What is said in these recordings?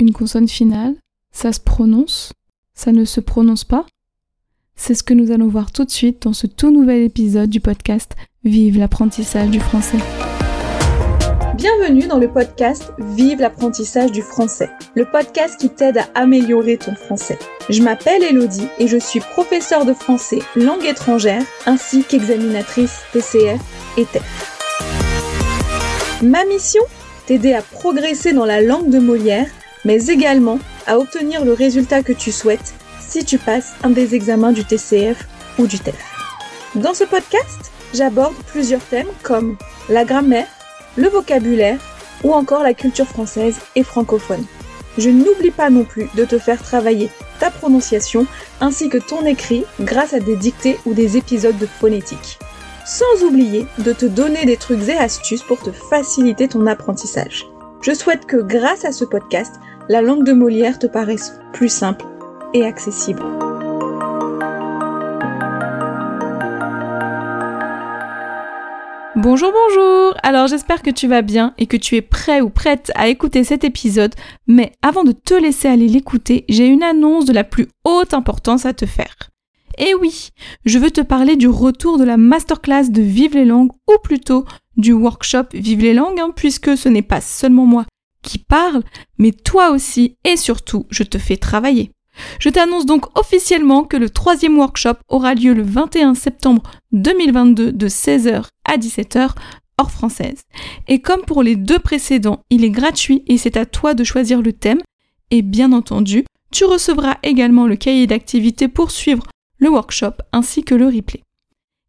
Une consonne finale, ça se prononce, ça ne se prononce pas C'est ce que nous allons voir tout de suite dans ce tout nouvel épisode du podcast Vive l'apprentissage du français. Bienvenue dans le podcast Vive l'apprentissage du français, le podcast qui t'aide à améliorer ton français. Je m'appelle Elodie et je suis professeure de français langue étrangère ainsi qu'examinatrice TCF et TEF. Ma mission? T'aider à progresser dans la langue de Molière, mais également à obtenir le résultat que tu souhaites si tu passes un des examens du TCF ou du TEF. Dans ce podcast, j'aborde plusieurs thèmes comme la grammaire, le vocabulaire ou encore la culture française et francophone. Je n'oublie pas non plus de te faire travailler ta prononciation ainsi que ton écrit grâce à des dictées ou des épisodes de phonétique sans oublier de te donner des trucs et astuces pour te faciliter ton apprentissage. Je souhaite que grâce à ce podcast, la langue de Molière te paraisse plus simple et accessible. Bonjour, bonjour Alors j'espère que tu vas bien et que tu es prêt ou prête à écouter cet épisode, mais avant de te laisser aller l'écouter, j'ai une annonce de la plus haute importance à te faire. Et oui, je veux te parler du retour de la masterclass de Vive les langues, ou plutôt du workshop Vive les langues, hein, puisque ce n'est pas seulement moi qui parle, mais toi aussi et surtout, je te fais travailler. Je t'annonce donc officiellement que le troisième workshop aura lieu le 21 septembre 2022 de 16h à 17h hors française. Et comme pour les deux précédents, il est gratuit et c'est à toi de choisir le thème. Et bien entendu, tu recevras également le cahier d'activité pour suivre le workshop ainsi que le replay.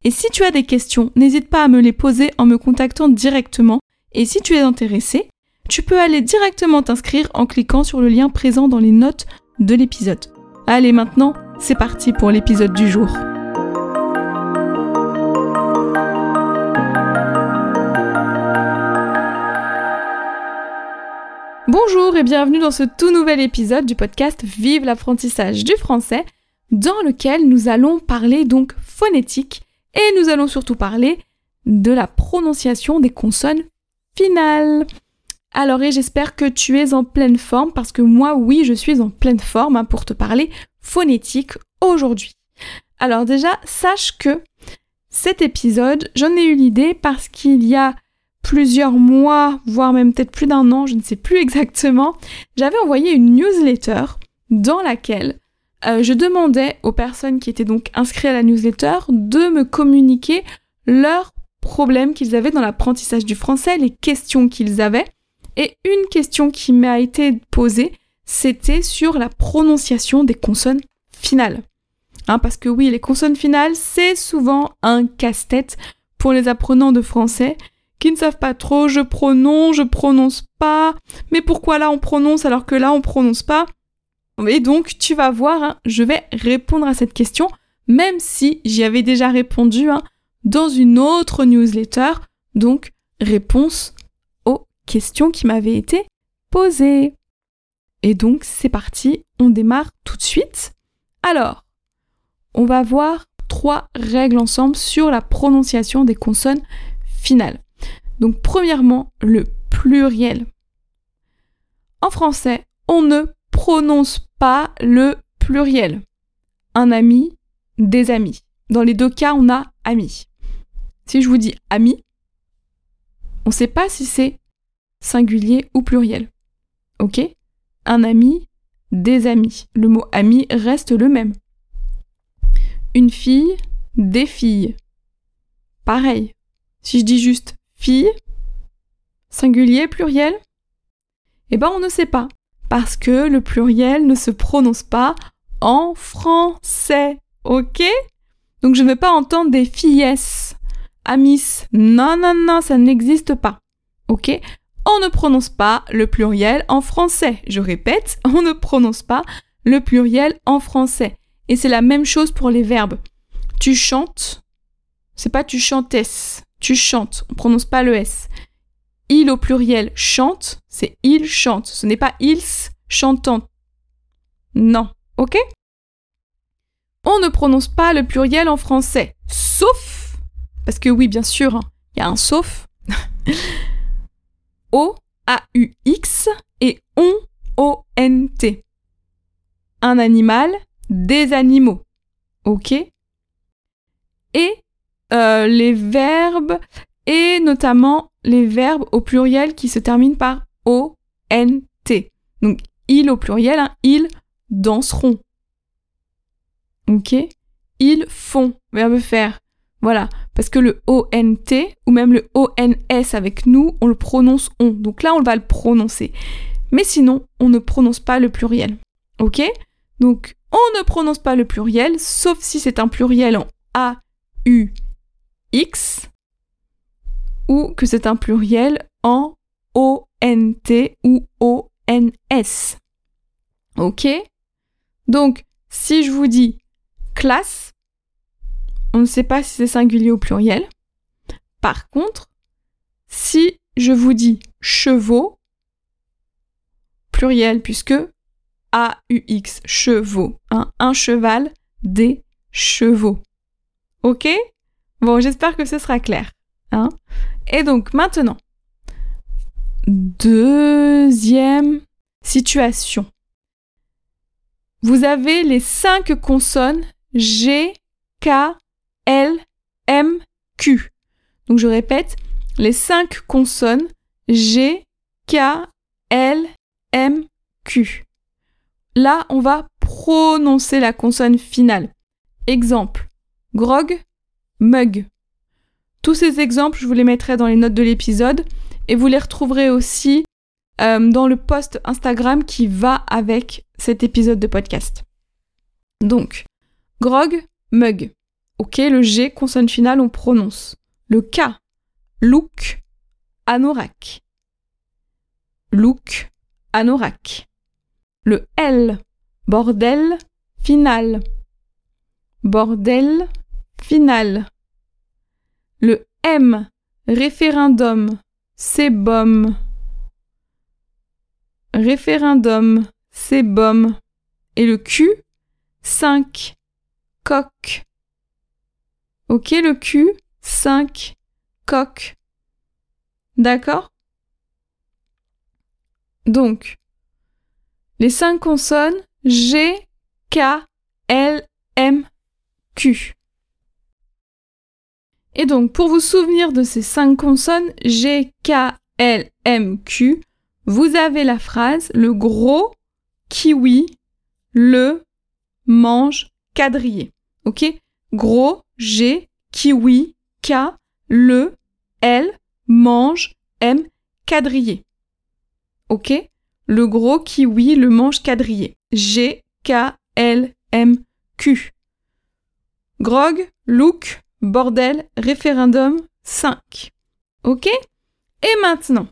Et si tu as des questions, n'hésite pas à me les poser en me contactant directement et si tu es intéressé, tu peux aller directement t'inscrire en cliquant sur le lien présent dans les notes de l'épisode. Allez maintenant, c'est parti pour l'épisode du jour. Bonjour et bienvenue dans ce tout nouvel épisode du podcast Vive l'apprentissage du français dans lequel nous allons parler donc phonétique et nous allons surtout parler de la prononciation des consonnes finales. Alors et j'espère que tu es en pleine forme parce que moi oui je suis en pleine forme hein, pour te parler phonétique aujourd'hui. Alors déjà sache que cet épisode j'en ai eu l'idée parce qu'il y a plusieurs mois, voire même peut-être plus d'un an, je ne sais plus exactement, j'avais envoyé une newsletter dans laquelle euh, je demandais aux personnes qui étaient donc inscrites à la newsletter de me communiquer leurs problèmes qu'ils avaient dans l'apprentissage du français, les questions qu'ils avaient. Et une question qui m'a été posée, c'était sur la prononciation des consonnes finales. Hein, parce que oui, les consonnes finales, c'est souvent un casse-tête pour les apprenants de français qui ne savent pas trop je prononce, je prononce pas, mais pourquoi là on prononce alors que là on prononce pas? Et donc, tu vas voir, hein, je vais répondre à cette question, même si j'y avais déjà répondu hein, dans une autre newsletter. Donc, réponse aux questions qui m'avaient été posées. Et donc, c'est parti, on démarre tout de suite. Alors, on va voir trois règles ensemble sur la prononciation des consonnes finales. Donc, premièrement, le pluriel. En français, on ne prononce pas le pluriel. Un ami, des amis. Dans les deux cas, on a ami. Si je vous dis ami, on ne sait pas si c'est singulier ou pluriel. Ok? Un ami, des amis. Le mot ami reste le même. Une fille, des filles. Pareil. Si je dis juste fille, singulier, pluriel, eh ben on ne sait pas parce que le pluriel ne se prononce pas en français. Ok? Donc je ne vais pas entendre des fillesses. Amis. Non, non, non, ça n'existe pas. Ok? On ne prononce pas le pluriel en français. Je répète, on ne prononce pas le pluriel en français. Et c'est la même chose pour les verbes. Tu chantes, c'est pas tu chantesses, tu chantes, on prononce pas le S il au pluriel chante, c'est il chante. Ce n'est pas ils chantant. Non, ok? On ne prononce pas le pluriel en français, sauf, parce que oui, bien sûr, hein, il y a un sauf. O, A, U, X et on, O-N-T. Un animal, des animaux. Ok Et euh, les verbes, et notamment les verbes au pluriel qui se terminent par O-N-T. Donc, ils au pluriel, hein, ils danseront. Ok Ils font, verbe faire. Voilà, parce que le ONT ou même le ONS avec nous, on le prononce on. Donc là, on va le prononcer. Mais sinon, on ne prononce pas le pluriel. Ok? Donc, on ne prononce pas le pluriel, sauf si c'est un pluriel en A, U, X, ou que c'est un pluriel en ONT ou ONS. Ok? Donc, si je vous dis classe, on ne sait pas si c'est singulier ou pluriel. Par contre, si je vous dis chevaux, pluriel puisque A-U-X, chevaux, hein, un cheval, des chevaux. Ok? Bon, j'espère que ce sera clair. Hein Et donc maintenant, deuxième situation. Vous avez les cinq consonnes G, K, L, M, Q. Donc je répète, les cinq consonnes G, K, L, M, Q. Là, on va prononcer la consonne finale. Exemple, grog, mug. Tous ces exemples, je vous les mettrai dans les notes de l'épisode et vous les retrouverez aussi euh, dans le post Instagram qui va avec cet épisode de podcast. Donc, grog, mug. Ok, le G, consonne finale, on prononce. Le K, look, anorak. Look, anorak. Le L, bordel, final. Bordel, final. Le M, référendum, sébum. Référendum, sébum. Et le Q, 5, coq. Ok, le Q, 5, coq. D'accord? Donc, les cinq consonnes G, K, L, M, Q. Et donc, pour vous souvenir de ces cinq consonnes G, K, L, M, Q, vous avez la phrase le gros kiwi le mange quadrillé. Ok? Gros G, kiwi, K, le, L, mange, M, quadrillé. Ok? Le gros kiwi le mange quadrillé. G, K, L, M, Q. Grog, look, bordel, référendum, 5. Ok? Et maintenant,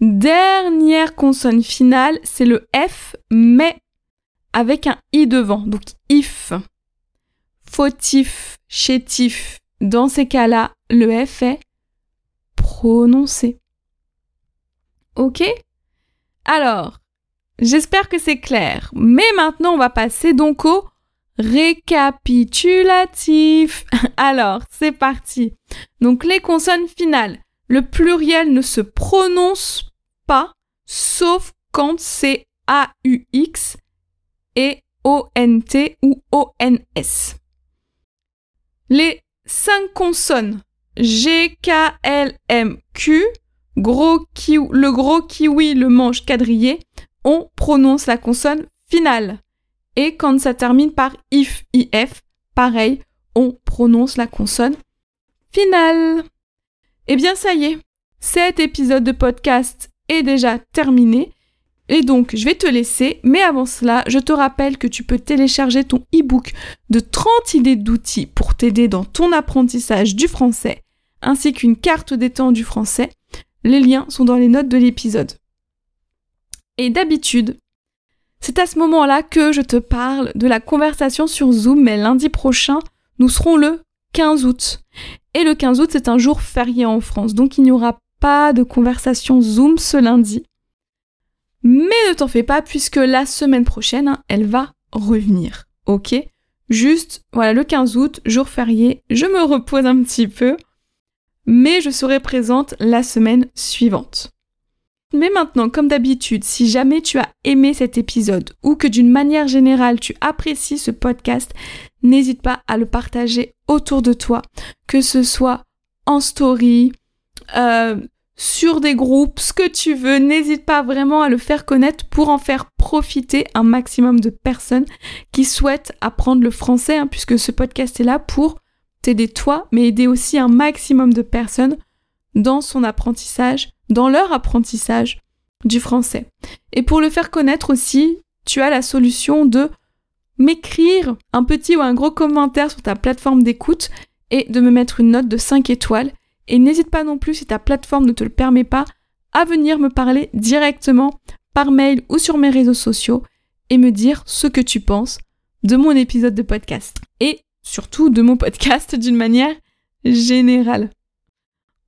dernière consonne finale, c'est le F, mais avec un i devant. Donc if. Fautif, chétif. Dans ces cas-là, le F est prononcé. Ok? Alors, j'espère que c'est clair. Mais maintenant, on va passer donc au récapitulatif. Alors, c'est parti. Donc, les consonnes finales. Le pluriel ne se prononce pas, sauf quand c'est AUX et ONT ou ONS. Les cinq consonnes G, K, L, M, Q, le gros kiwi le mange quadrillé, on prononce la consonne finale. Et quand ça termine par if, if, pareil, on prononce la consonne finale. Eh bien, ça y est, cet épisode de podcast est déjà terminé. Et donc, je vais te laisser, mais avant cela, je te rappelle que tu peux télécharger ton e-book de 30 idées d'outils pour t'aider dans ton apprentissage du français, ainsi qu'une carte des temps du français. Les liens sont dans les notes de l'épisode. Et d'habitude, c'est à ce moment-là que je te parle de la conversation sur Zoom, mais lundi prochain, nous serons le 15 août. Et le 15 août, c'est un jour férié en France, donc il n'y aura pas de conversation Zoom ce lundi. Mais ne t'en fais pas puisque la semaine prochaine, hein, elle va revenir. Ok? Juste, voilà, le 15 août, jour férié, je me repose un petit peu, mais je serai présente la semaine suivante. Mais maintenant, comme d'habitude, si jamais tu as aimé cet épisode ou que d'une manière générale tu apprécies ce podcast, n'hésite pas à le partager autour de toi, que ce soit en story, euh, sur des groupes, ce que tu veux, n'hésite pas vraiment à le faire connaître pour en faire profiter un maximum de personnes qui souhaitent apprendre le français, hein, puisque ce podcast est là pour t'aider toi, mais aider aussi un maximum de personnes dans son apprentissage dans leur apprentissage du français. Et pour le faire connaître aussi, tu as la solution de m'écrire un petit ou un gros commentaire sur ta plateforme d'écoute et de me mettre une note de 5 étoiles. Et n'hésite pas non plus, si ta plateforme ne te le permet pas, à venir me parler directement par mail ou sur mes réseaux sociaux et me dire ce que tu penses de mon épisode de podcast. Et surtout de mon podcast d'une manière générale.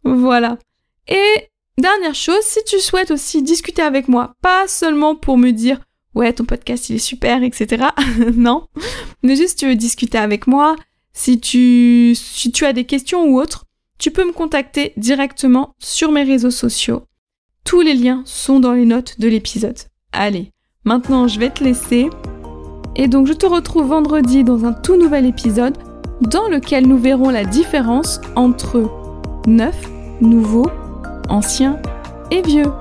Voilà. Et Dernière chose, si tu souhaites aussi discuter avec moi, pas seulement pour me dire ouais ton podcast il est super, etc. non, mais juste tu veux discuter avec moi, si tu, si tu as des questions ou autres, tu peux me contacter directement sur mes réseaux sociaux. Tous les liens sont dans les notes de l'épisode. Allez, maintenant je vais te laisser. Et donc je te retrouve vendredi dans un tout nouvel épisode dans lequel nous verrons la différence entre neuf, nouveau ancien et vieux.